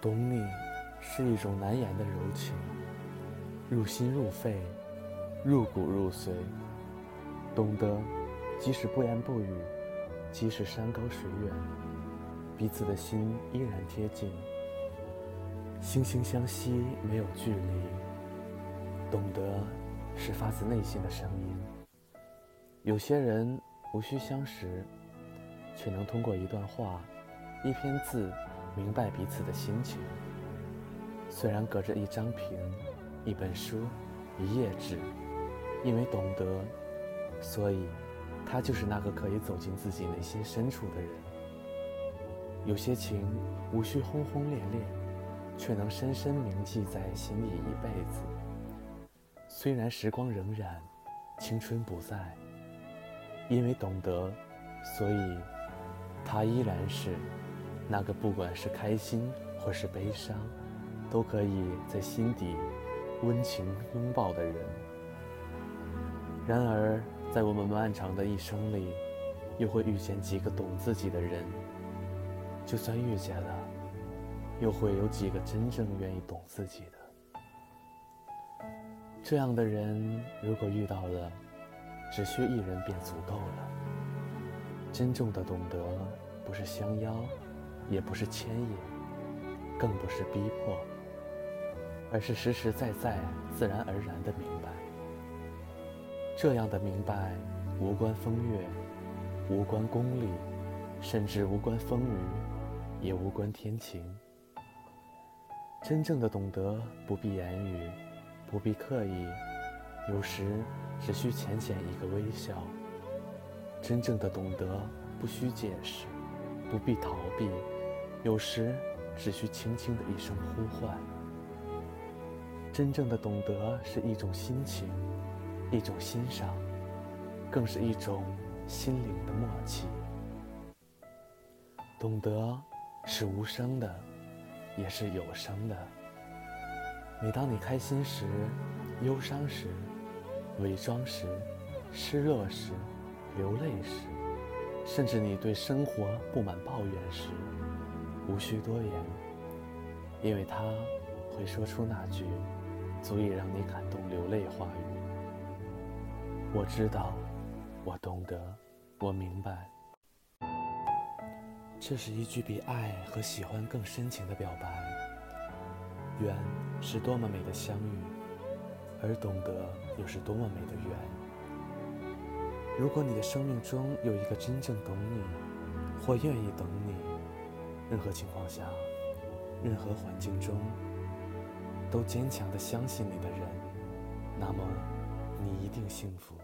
懂你是一种难言的柔情，入心入肺，入骨入髓。懂得，即使不言不语，即使山高水远，彼此的心依然贴近，惺惺相惜，没有距离。懂得，是发自内心的声音。有些人无需相识，却能通过一段话、一篇字。明白彼此的心情，虽然隔着一张屏、一本书、一页纸，因为懂得，所以他就是那个可以走进自己内心深处的人。有些情无需轰轰烈烈，却能深深铭记在心里一辈子。虽然时光荏苒，青春不在，因为懂得，所以他依然是。那个不管是开心或是悲伤，都可以在心底温情拥抱的人。然而，在我们漫长的一生里，又会遇见几个懂自己的人。就算遇见了，又会有几个真正愿意懂自己的？这样的人，如果遇到了，只需一人便足够了。真正的懂得，不是相邀。也不是牵引，更不是逼迫，而是实实在在、自然而然的明白。这样的明白，无关风月，无关功利，甚至无关风雨，也无关天晴。真正的懂得，不必言语，不必刻意，有时只需浅浅一个微笑。真正的懂得，不需解释，不必逃避。有时只需轻轻的一声呼唤。真正的懂得是一种心情，一种欣赏，更是一种心灵的默契。懂得是无声的，也是有声的。每当你开心时、忧伤时、伪装时、失落时、流泪时，甚至你对生活不满抱怨时，无需多言，因为他会说出那句足以让你感动流泪话语。我知道，我懂得，我明白。这是一句比爱和喜欢更深情的表白。缘是多么美的相遇，而懂得又是多么美的缘。如果你的生命中有一个真正懂你，或愿意懂你。任何情况下，任何环境中，都坚强的相信你的人，那么你一定幸福。